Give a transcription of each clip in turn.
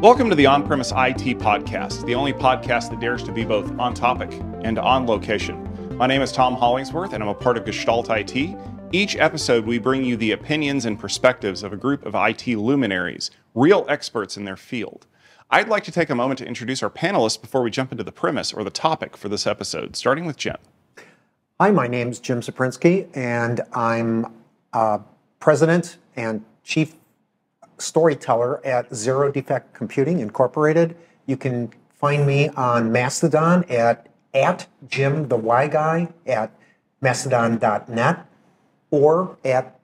Welcome to the On Premise IT Podcast, the only podcast that dares to be both on topic and on location. My name is Tom Hollingsworth, and I'm a part of Gestalt IT. Each episode, we bring you the opinions and perspectives of a group of IT luminaries, real experts in their field. I'd like to take a moment to introduce our panelists before we jump into the premise or the topic for this episode, starting with Jim. Hi, my name's Jim Czuprynski, and I'm uh, president and chief storyteller at Zero Defect Computing Incorporated. You can find me on Mastodon at at Jim the Why Guy at mastodon.net or at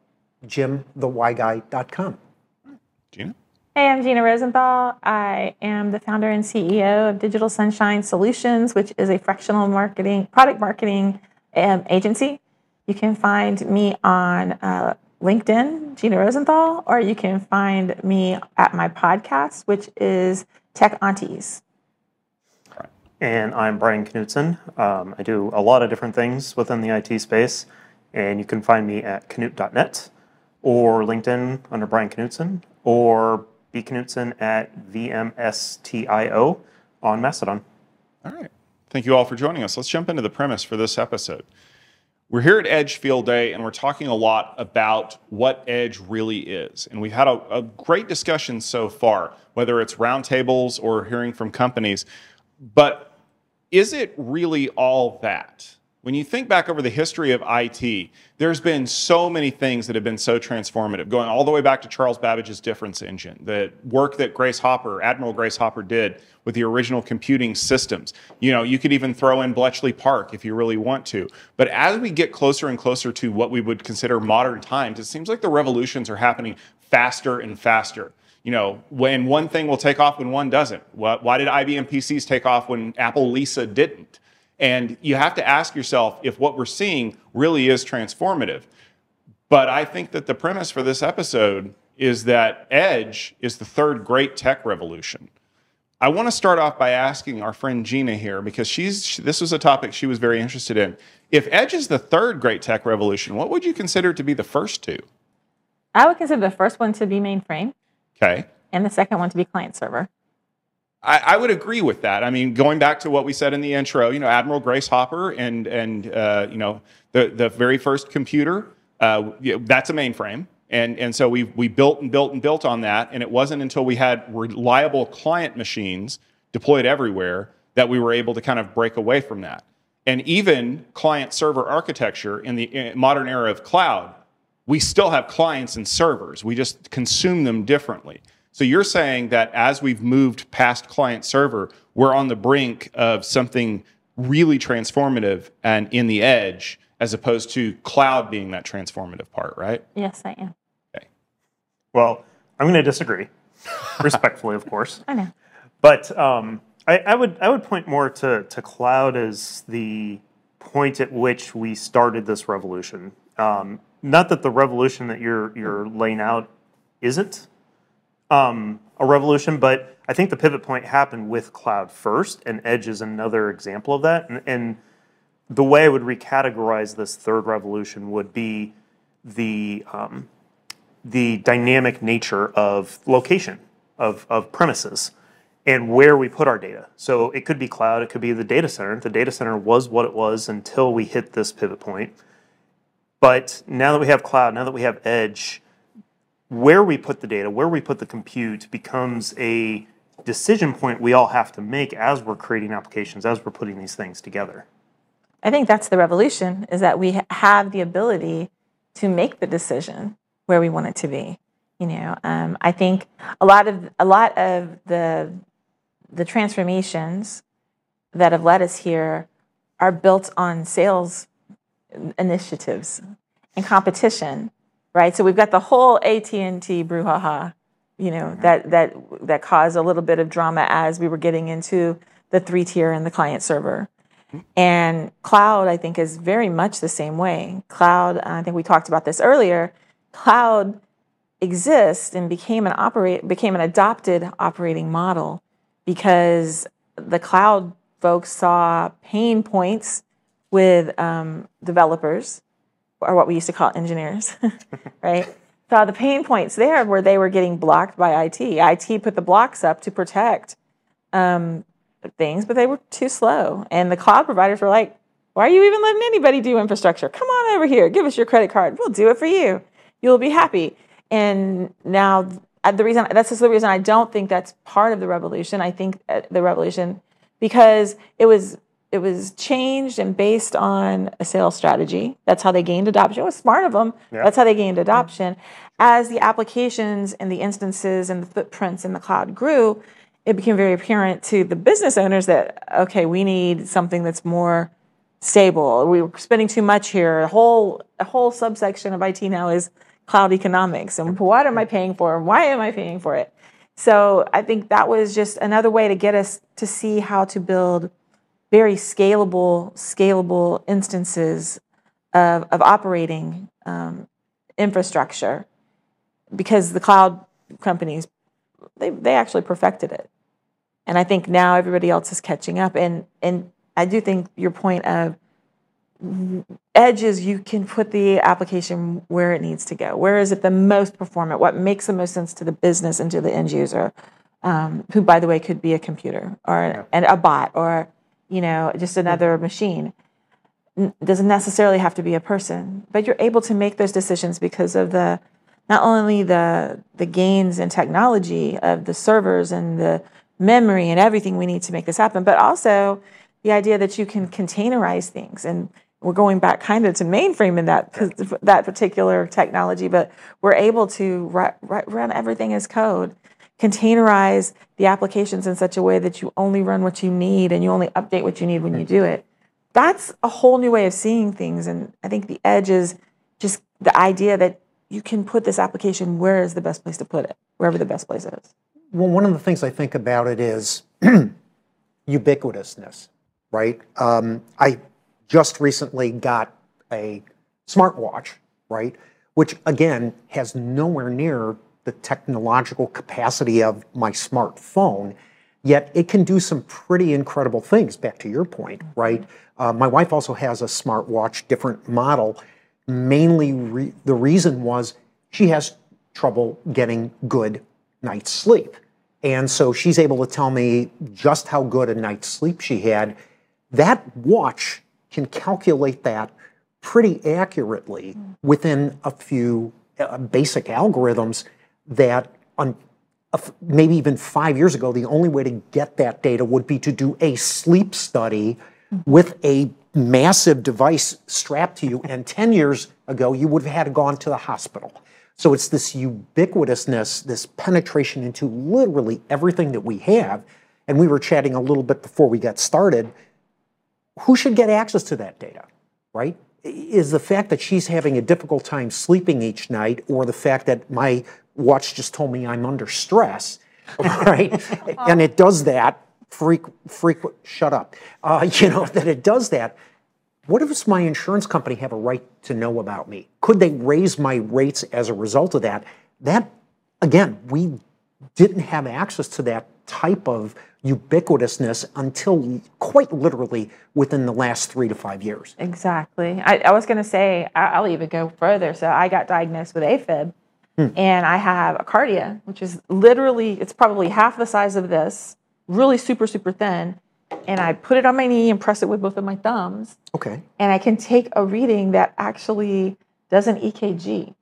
jimthewhyguy.com. Gina? Hey, I'm Gina Rosenthal. I am the founder and CEO of Digital Sunshine Solutions, which is a fractional marketing, product marketing um, agency. You can find me on uh, LinkedIn, Gina Rosenthal, or you can find me at my podcast, which is Tech Aunties. And I'm Brian Knudtson. Um, I do a lot of different things within the IT space, and you can find me at knudt.net or LinkedIn under Brian Knudtson or B Knudtson at VMSTIO on Mastodon. All right. Thank you all for joining us. Let's jump into the premise for this episode. We're here at Edge Field Day and we're talking a lot about what Edge really is. And we've had a, a great discussion so far, whether it's roundtables or hearing from companies. But is it really all that? When you think back over the history of IT, there's been so many things that have been so transformative, going all the way back to Charles Babbage's difference engine, the work that Grace Hopper, Admiral Grace Hopper did with the original computing systems. You know, you could even throw in Bletchley Park if you really want to. But as we get closer and closer to what we would consider modern times, it seems like the revolutions are happening faster and faster you know, when one thing will take off when one doesn't. Why did IBM PCs take off when Apple Lisa didn't? And you have to ask yourself if what we're seeing really is transformative. But I think that the premise for this episode is that Edge is the third great tech revolution. I want to start off by asking our friend Gina here because she's this was a topic she was very interested in. If Edge is the third great tech revolution, what would you consider to be the first two? I would consider the first one to be mainframe. Okay. And the second one to be client server. I, I, would agree with that. I mean, going back to what we said in the intro, you know, Admiral Grace Hopper and and uh, you know the the very first computer, uh, that's a mainframe, and and so we we built and built and built on that, and it wasn't until we had reliable client machines deployed everywhere that we were able to kind of break away from that. And even client server architecture in the modern era of cloud, we still have clients and servers. We just consume them differently. So you're saying that as we've moved past client server, we're on the brink of something really transformative and in the edge as opposed to cloud being that transformative part, right? Yes, I am. Okay. Well, I'm going to disagree, respectfully, of course. I know. But um, I, I, would I would point more to, to cloud as the point at which we started this revolution. Um, not that the revolution that you're you're laying out isn't um, a revolution, but I think the pivot point happened with cloud first, and Edge is another example of that. And, and the way I would recategorize this third revolution would be the um, the dynamic nature of location of, of premises and where we put our data. So it could be cloud, it could be the data center. The data center was what it was until we hit this pivot point. But now that we have cloud, now that we have edge, where we put the data, where we put the compute becomes a decision point we all have to make as we're creating applications, as we're putting these things together. I think that's the revolution is that we have the ability to make the decision where we want it to be. You know, um, I think a lot of a lot of the the transformations that have led us here are built on sales initiatives and competition right? So we've got the whole AT&T brouhaha, you know, mm-hmm. that that that caused a little bit of drama as we were getting into the three tier and the client server. Mm-hmm. And cloud, I think, is very much the same way. Cloud, I think we talked about this earlier. Cloud exists and became an operate became an adopted operating model because the cloud folks saw pain points with um, developers or what we used to call engineers, right? saw the pain points there where they were getting blocked by IT. IT put the blocks up to protect um, things, but they were too slow. And the cloud providers were like, why are you even letting anybody do infrastructure? Come on over here, give us your credit card. We'll do it for you. You'll be happy. And now uh, the reason that's just the reason I don't think that's part of the revolution. I think uh, the revolution because it was it was changed and based on a sales strategy. That's how they gained adoption. It was smart of them. Yeah. That's how they gained adoption. As the applications and the instances and the footprints in the cloud grew, it became very apparent to the business owners that okay, we need something that's more stable. We were spending too much here. A whole a whole subsection of IT now is cloud economics and what am I paying for why am I paying for it? So I think that was just another way to get us to see how to build very scalable, scalable instances of, of operating um, infrastructure because the cloud companies they, they actually perfected it. And I think now everybody else is catching up. And and I do think your point of edges you can put the application where it needs to go where is it the most performant what makes the most sense to the business and to the end user um, who by the way could be a computer or Yeah. and a bot or you know just another machine. N- doesn't necessarily have to be a person but you're able to make those decisions because of the not only the the gains in technology of the servers and the memory and everything we need to make this happen but also the idea that you can containerize things. And we're going back kind of to mainframe in that that particular technology but we're able to ru- ru- run everything as code containerize the applications in such a way that you only run what you need and you only update what you need when you do it that's a whole new way of seeing things and i think the edge is just the idea that you can put this application where is the best place to put it wherever the best place is Well, one of the things I think about it is ubiquitousness, right? Um, I just recently got a smartwatch, right? Which again has nowhere near the technological capacity of my smartphone, yet it can do some pretty incredible things. Back to your point, right? Uh, my wife also has a smartwatch, different model. Mainly, re- the reason was she has trouble getting good night's sleep. And so she's able to tell me just how good a night's sleep she had. That watch can calculate that pretty accurately within a few uh, basic algorithms that on maybe even five years ago, the only way to get that data would be to do a sleep study with a massive device strapped to you. And 10 years ago, you would have had to gone to the hospital. So it's this ubiquitousness, this penetration into literally everything that we have. And we were chatting a little bit before we got started. Who should get access to that data, right? Is the fact that she's having a difficult time sleeping each night, or the fact that my watch just told me I'm under stress, right? and it does that frequent, frequent, shut up, uh, you know, that it does that. What if it's my insurance company have a right to know about me? Could they raise my rates as a result of that? That, again, we didn't have access to that type of ubiquitousness until quite literally within the last three to five years. Exactly. I, I was going to say, I'll even go further. So I got diagnosed with AFib and I have a Kardia, which is literally, it's probably half the size of this, really super, super thin. And I put it on my knee and press it with both of my thumbs. Okay. And I can take a reading that actually does an EKG.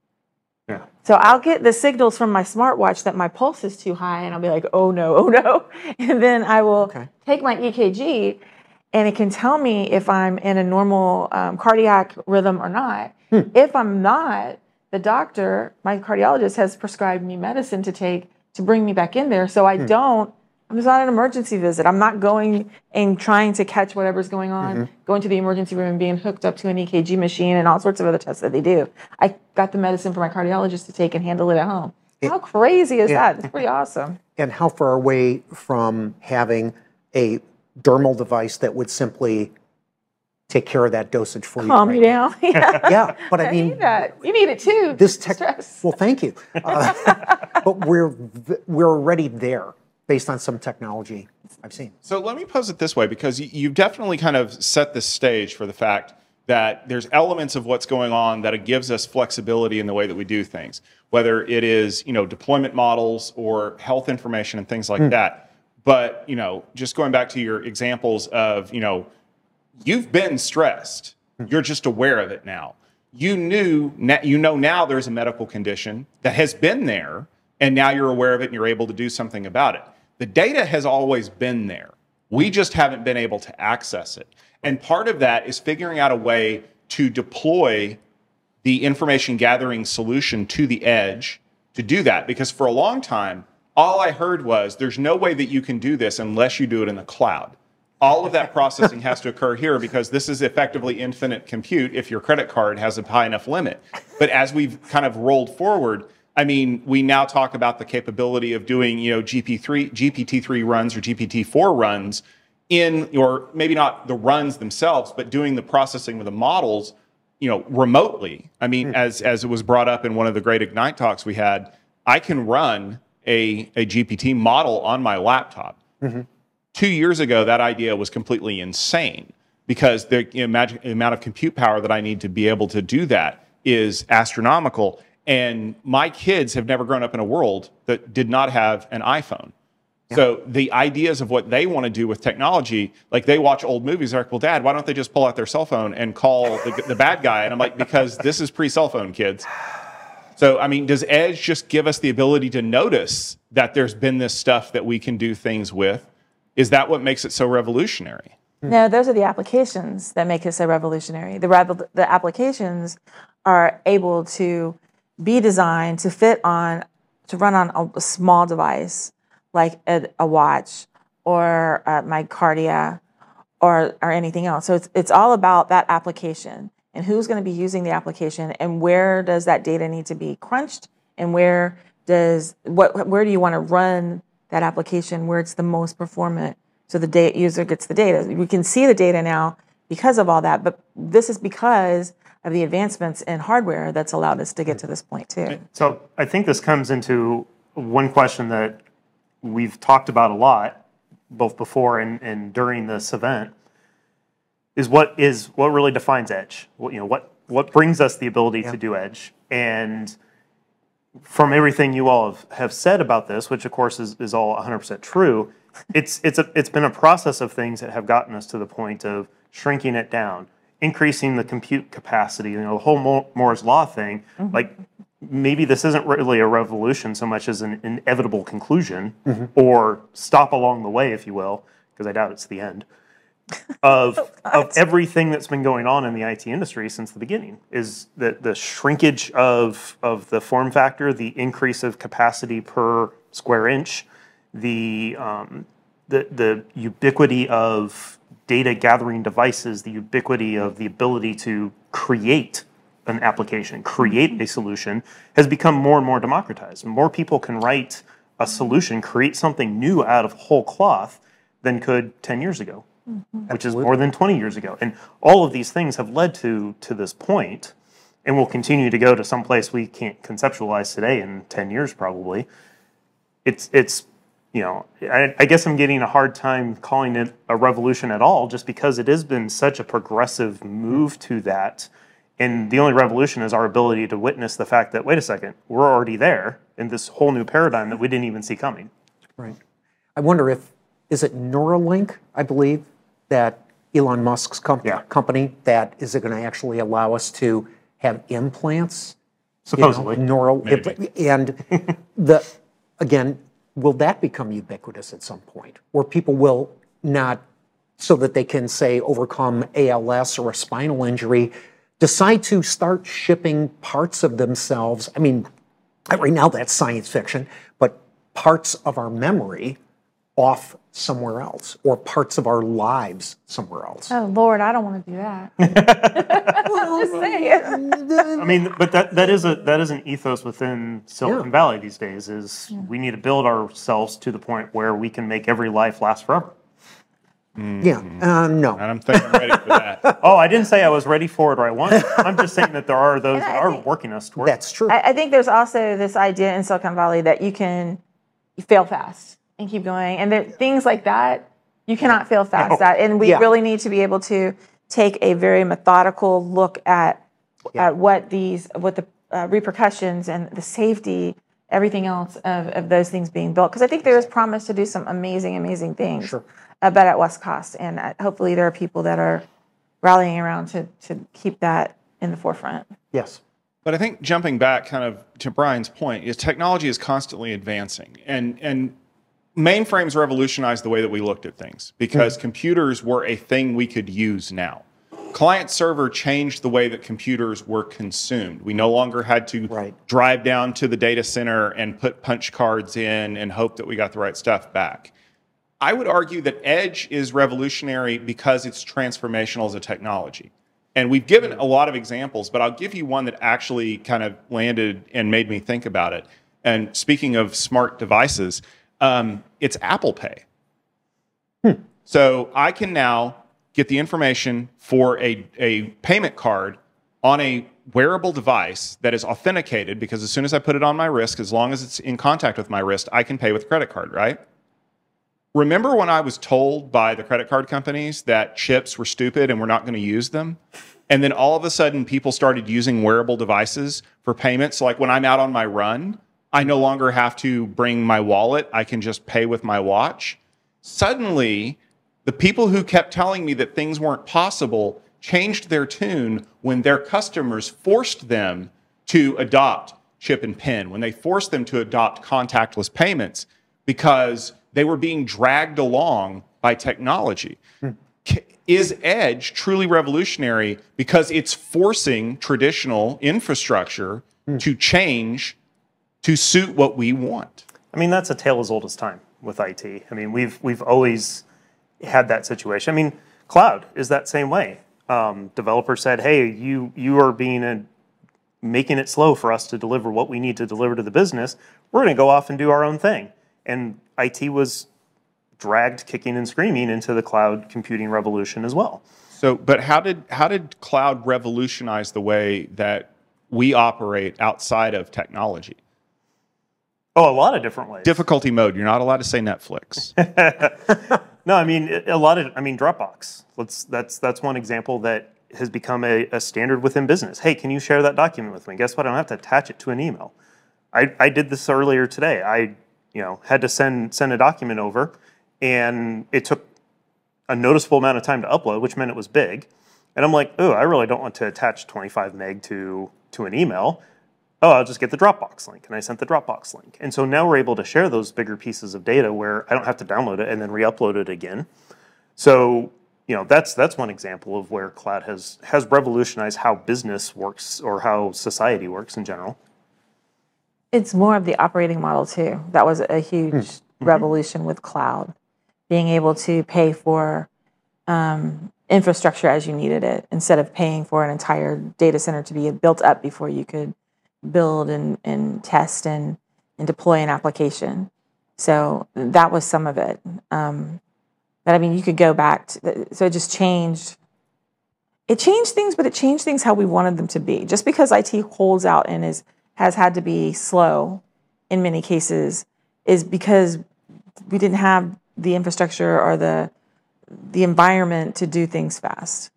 Yeah. So I'll get the signals from my smartwatch that my pulse is too high, and I'll be like, oh no, oh no. And then I will Okay. take my EKG, and it can tell me if I'm in a normal um, cardiac rhythm or not. If I'm not, the doctor, my cardiologist, has prescribed me medicine to take to bring me back in there. So I hmm. don't. I'm just on an emergency visit. I'm not going and trying to catch whatever's going on, mm-hmm. going to the emergency room and being hooked up to an EKG machine and all sorts of other tests that they do. I got the medicine for my cardiologist to take and handle it at home. How crazy is that? It's pretty awesome. And how far away from having a dermal device that would simply take care of that dosage for you? Calm right you down. yeah. Yeah, but I I mean, need that. You need it too. this tech. Stress. Well, thank you. Uh, but we're we're already there based on some technology I've seen. So let me pose it this way because you've definitely kind of set the stage for the fact that there's elements of what's going on that it gives us flexibility in the way that we do things, whether it is you know deployment models or health information and things like that. But you know, just going back to your examples of you know, you've been stressed, hmm. you're just aware of it now. You knew you know now there's a medical condition that has been there, and now you're aware of it and you're able to do something about it. The data has always been there. We just haven't been able to access it. And part of that is figuring out a way to deploy the information gathering solution to the edge to do that. Because for a long time, all I heard was there's no way that you can do this unless you do it in the cloud. All of that processing has to occur here because this is effectively infinite compute if your credit card has a high enough limit. But as we've kind of rolled forward, I mean, we now talk about the capability of doing, you know, GP3, GPT-3 runs or GPT-4 runs in, or maybe not the runs themselves, but doing the processing with the models, you know, remotely. I mean, hmm. as as it was brought up in one of the great Ignite talks we had, I can run a, a GPT model on my laptop. Mm-hmm. Two years ago, that idea was completely insane because the you know, imagine, the amount of compute power that I need to be able to do that is astronomical. And my kids have never grown up in a world that did not have an iPhone. So the ideas of what they want to do with technology, like they watch old movies, they're like, well, dad, why don't they just pull out their cell phone and call the, the bad guy? And I'm like, because this is pre cell phone, kids. So, I mean, does Edge just give us the ability to notice that there's been this stuff that we can do things with? Is that what makes it so revolutionary? No, those are the applications that make it so revolutionary. The, the applications are able to be designed to fit on, to run on a, a small device like a, a watch or uh, my Kardia or, or anything else. So it's, it's all about that application and who's going to be using the application and where does that data need to be crunched and where does what where do you want to run that application where it's the most performant so the data user gets the data. We can see the data now because of all that, but this is because of the advancements in hardware that's allowed us to get to this point too. So I think this comes into one question that we've talked about a lot, both before and, and during this event, is what is what really defines edge. What you know, what what brings us the ability to do edge. And from everything you all have, have said about this, which of course is, is all 100% true, it's it's a it's been a process of things that have gotten us to the point of shrinking it down, increasing the compute capacity. You know, the whole Moore's law thing. Mm-hmm. Like maybe this isn't really a revolution so much as an inevitable conclusion mm-hmm. or stop along the way, if you will, because I doubt it's the end of of everything that's been going on in the IT industry since the beginning is that the shrinkage of of the form factor, the increase of capacity per square inch, the um, the the ubiquity of data gathering devices, the ubiquity of the ability to create an application, create a solution has become more and more democratized. More people can write a solution, create something new out of whole cloth than could 10 years ago, Mm-hmm. which is more than 20 years ago. And all of these things have led to to this point and will continue to go to some place we can't conceptualize today in 10 years probably. It's it's you know, I, I guess I'm getting a hard time calling it a revolution at all, just because it has been such a progressive move to that. And the only revolution is our ability to witness the fact that, wait a second, we're already there in this whole new paradigm that we didn't even see coming. Right. I wonder if, is it Neuralink, I believe, that Elon Musk's com- Yeah. company, that is it going to actually allow us to have implants? you know, Supposedly. neural impl- and the again, will that become ubiquitous at some point, where people will not, so that they can say overcome ALS or a spinal injury, decide to start shipping parts of themselves? I mean, right now that's science fiction, but parts of our memory off somewhere else, or parts of our lives somewhere else. Oh Lord, I don't want to do that. Just saying. I mean, but that, that is a that is an ethos within Silicon Yeah. Valley these days. Is we need to build ourselves to the point where we can make every life last forever. Yeah, um, no. And I'm thinking I'm ready for that. Oh, I didn't say I was ready for it or I want it. I'm just saying that there are those that are think- working us towards. That's true. I, I think there's also this idea in Silicon Valley that you can fail fast and keep going, and there, things like that you cannot fail fast. No. That, and we Yeah. really need to be able to take a very methodical look at at what these what the uh, repercussions and the safety everything else of, of those things being built because i think there is promise to do some amazing amazing things Sure. about at west coast and uh, hopefully there are people that are rallying around to to keep that in the forefront Yes. But I think jumping back kind of to Brian's point is technology is constantly advancing and and mainframes revolutionized the way that we looked at things because hmm. computers were a thing we could use now. Client server changed the way that computers were consumed. We no longer had to Right. drive down to the data center and put punch cards in and hope that we got the right stuff back. I would argue that Edge is revolutionary because it's transformational as a technology. And we've given hmm. a lot of examples, but I'll give you one that actually kind of landed and made me think about it. And speaking of smart devices, um, it's Apple Pay. So I can now get the information for a, a payment card on a wearable device that is authenticated because as soon as I put it on my wrist, as long as it's in contact with my wrist, I can pay with a credit card, right? Remember when I was told by the credit card companies that chips were stupid and we're not going to use them? And then all of a sudden, people started using wearable devices for payments. Like when I'm out on my run, I no longer have to bring my wallet. I can just pay with my watch. Suddenly, the people who kept telling me that things weren't possible changed their tune when their customers forced them to adopt chip and pin, when they forced them to adopt contactless payments because they were being dragged along by technology. Hmm. K- Is Edge truly revolutionary because it's forcing traditional infrastructure hmm. to change to suit what we want? I mean, that's a tale as old as time with IT. I mean, we've we've always had that situation. I mean, cloud is that same way. Um, developer said, "Hey, you you are being a, making it slow for us to deliver what we need to deliver to the business. We're going to go off and do our own thing." And IT was dragged kicking and screaming into the cloud computing revolution as well. So, but how did how did cloud revolutionize the way that we operate outside of technology? Oh, a lot of different ways. Difficulty mode. You're not allowed to say Netflix. No, I mean a lot of. I mean Dropbox. Let's that's that's one example that has become a, a standard within business. Hey, can you share that document with me? Guess what? I don't have to attach it to an email. I, I did this earlier today. I you know had to send send a document over, and it took a noticeable amount of time to upload, which meant it was big. And I'm like, oh, I really don't want to attach 25 meg to to an email. Oh, I'll just get the Dropbox link. And I sent the Dropbox link. And so now we're able to share those bigger pieces of data where I don't have to download it and then re-upload it again. So, you know, that's that's one example of where cloud has has revolutionized how business works or how society works in general. it's more of the operating model too. That was a huge revolution with cloud, being able to pay for um, infrastructure as you needed it instead of paying for an entire data center to be built up before you could build and, and test and, and deploy an application. So that was some of it. Um, but I mean, you could go back to, so it just changed. It changed things, but it changed things how we wanted them to be. Just because IT holds out and is has had to be slow in many cases is because we didn't have the infrastructure or the the environment to do things fast.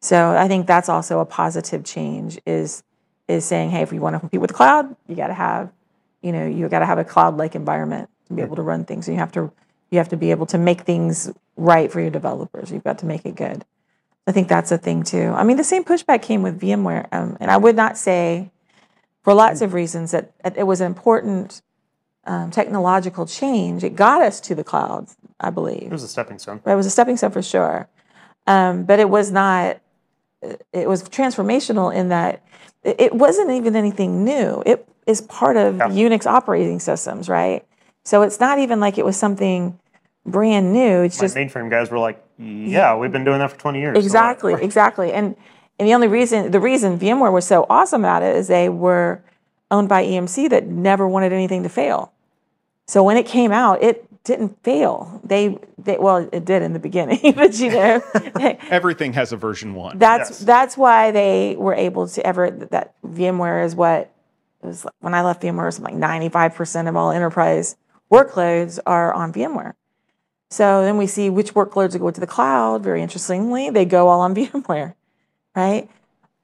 So I think that's also a positive change is is saying, hey, if you want to compete with the cloud, you got to have, you know, you got to have a cloud-like environment to be able to run things. And you have to you have to be able to make things right for your developers. You've got to make it good. I think that's a thing too. I mean, the same pushback came with VMware, um, and I would not say, for lots of reasons, that it was an important um, technological change. It got us to the cloud, I believe. It was a stepping stone. It was a stepping stone for sure. Um, but it was not, it was transformational in that it wasn't even anything new. It is part of Yeah. Unix operating systems, right? So it's not even like it was something brand new. It's My just mainframe guys were like, "Yeah, we've been doing that for 20 years." So what?" exactly, exactly. And and the only reason the reason VMware was so awesome at it is they were owned by EMC that never wanted anything to fail. So when it came out, it didn't fail. They, they well, it did in the beginning, but you know, Everything has a version one. that's Yes. that's why they were able to ever that VMware is what it was like- when I left VMware it was like 95% of all enterprise workloads are on VMware. So then we see which workloads go to the cloud. Very interestingly, they go all on VMware, right?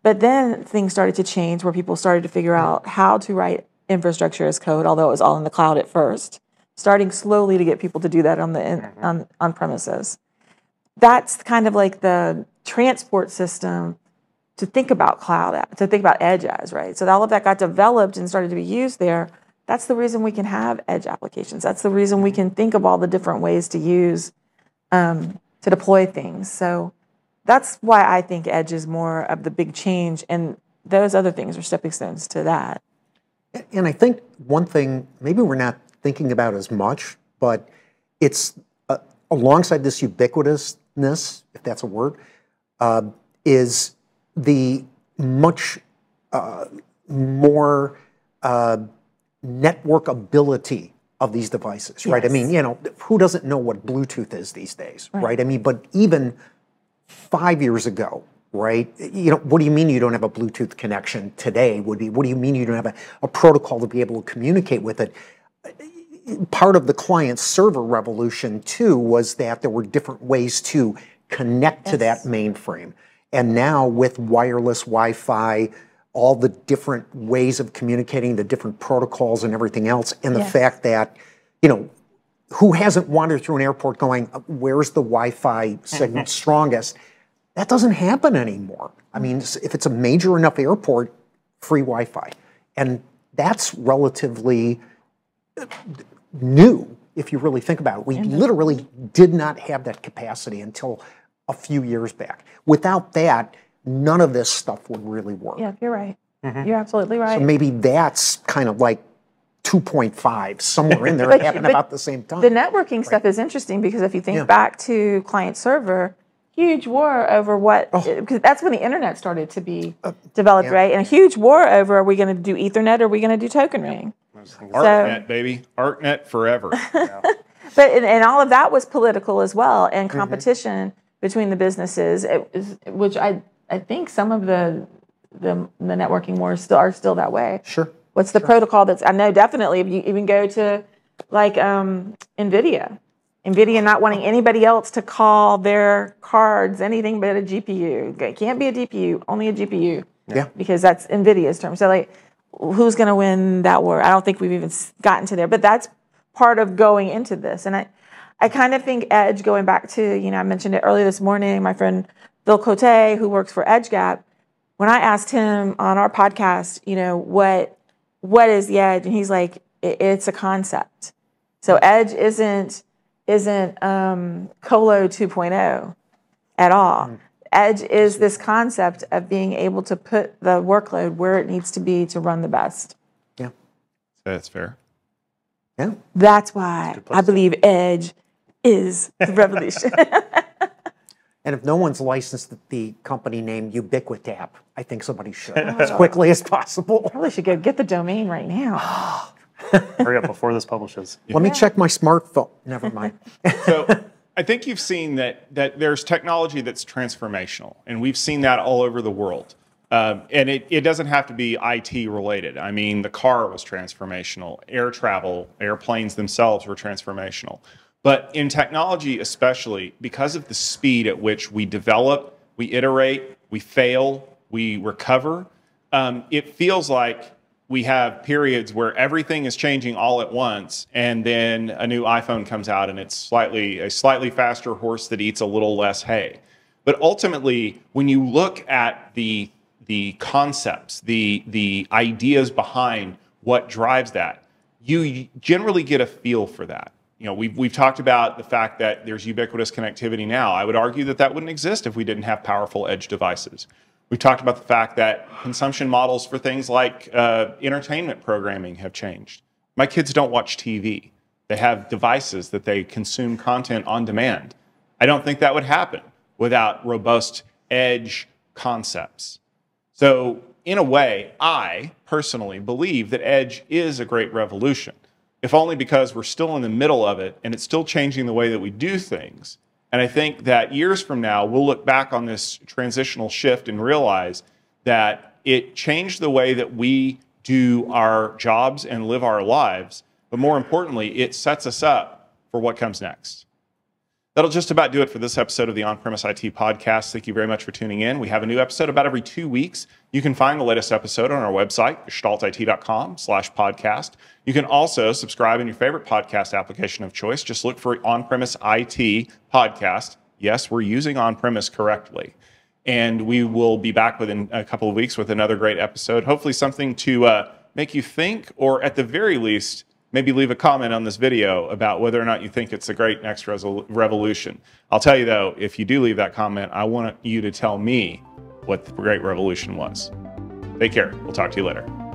But then things started to change where people started to figure out how to write infrastructure as code, although it was all in the cloud at first, starting slowly to get people to do that on the on, on premises. That's kind of like the transport system to think about cloud, to think about edge as, right? So all of that got developed and started to be used there. That's the reason we can have edge applications. That's the reason we can think of all the different ways to use um, to deploy things. So that's why I think edge is more of the big change, and those other things are stepping stones to that. And I think one thing maybe we're not thinking about as much, but it's uh, alongside this ubiquitousness, if that's a word, uh, is the much uh, more uh, networkability of these devices, right? I mean, you know, who doesn't know what Bluetooth is these days, right? right? I mean, but even five years ago, right? You know, what do you mean you don't have a Bluetooth connection today? Would be what do you mean you don't have a, a protocol to be able to communicate with it? Part of the client server revolution too was that there were different ways to connect yes. to that mainframe. And now with wireless Wi-Fi, all the different ways of communicating, the different protocols and everything else, and the yes. fact that, you know, who hasn't wandered through an airport going, where's the Wi Fi signal strongest? That doesn't happen anymore. I mean, if it's a major enough airport, free Wi Fi. And that's relatively uh, new if you really think about it. We literally did not have that capacity until a few years back. Without that, none of this stuff would really work. Yeah, you're right. Mm-hmm. You're absolutely right. So maybe that's kind of like 2.5 somewhere in there. it happened about the same time. The networking right. stuff is interesting because if you think yeah. back to client server, huge war over what oh. because that's when the internet started to be uh, developed, yeah. right? And a huge war over are we going to do Ethernet or are we going to do token ring? ARCNET, so, baby, ARCNET forever. yeah. But and, and, all of that was political as well, and mm-hmm. competition mm-hmm. between the businesses, which I I think some of the the, the networking wars still are still that way. Sure. What's the sure. protocol that's I know definitely if you even go to like um, Nvidia, Nvidia not wanting anybody else to call their cards anything but a GPU. It can't be a DPU, only a GPU. Yeah. Because that's Nvidia's term. So like who's going to win that war? I don't think we've even gotten to there, but that's part of going into this. And I I kind of think Edge going back to, you know, I mentioned it earlier this morning, my friend Bill Cote, who works for EdgeGap, when I asked him on our podcast, you know, what what is the edge, and he's like, it's a concept. So edge isn't isn't um, Colo 2.0 at all. Edge is this concept of being able to put the workload where it needs to be to run the best. Yeah, that's fair. Yeah, that's why I believe Edge is the revolution. And if no one's licensed the company name Ubiquitap, I think somebody should as quickly as possible. Probably should go get the domain right now. Hurry up before this publishes. Let me check my smartphone. Never mind. so I think you've seen that that there's technology that's transformational, and we've seen that all over the world. Um, and it, it doesn't have to be IT related. I mean, the car was transformational, air travel, airplanes themselves were transformational. But in technology, especially because of the speed at which we develop, we iterate, we fail, we recover, um, it feels like we have periods where everything is changing all at once, and then a new iPhone comes out and it's slightly a slightly faster horse that eats a little less hay. But ultimately, when you look at the the concepts, the the ideas behind what drives that, you generally get a feel for that you know, we've, we've talked about the fact that there's ubiquitous connectivity now. I would argue that that wouldn't exist if we didn't have powerful edge devices. We've talked about the fact that consumption models for things like uh, entertainment programming have changed. My kids don't watch TV. They have devices that they consume content on demand. I don't think that would happen without robust edge concepts. So, in a way, I personally believe that edge is a great revolution if only because we're still in the middle of it and it's still changing the way that we do things. And I think that years from now, we'll look back on this transitional shift and realize that it changed the way that we do our jobs and live our lives. But more importantly, it sets us up for what comes next. That'll just about do it for this episode of the On Premise IT Podcast. Thank you very much for tuning in. We have a new episode about every two weeks. You can find the latest episode on our website, gestaltit.com slash podcast. You can also subscribe in your favorite podcast application of choice. Just look for On Premise IT Podcast. Yes, we're using On Premise correctly. And we will be back within a couple of weeks with another great episode. Hopefully, something to uh, make you think, or at the very least, maybe leave a comment on this video about whether or not you think it's a great next revolution. I'll tell you though, if you do leave that comment, I want you to tell me what the great revolution was. Take care. We'll talk to you later.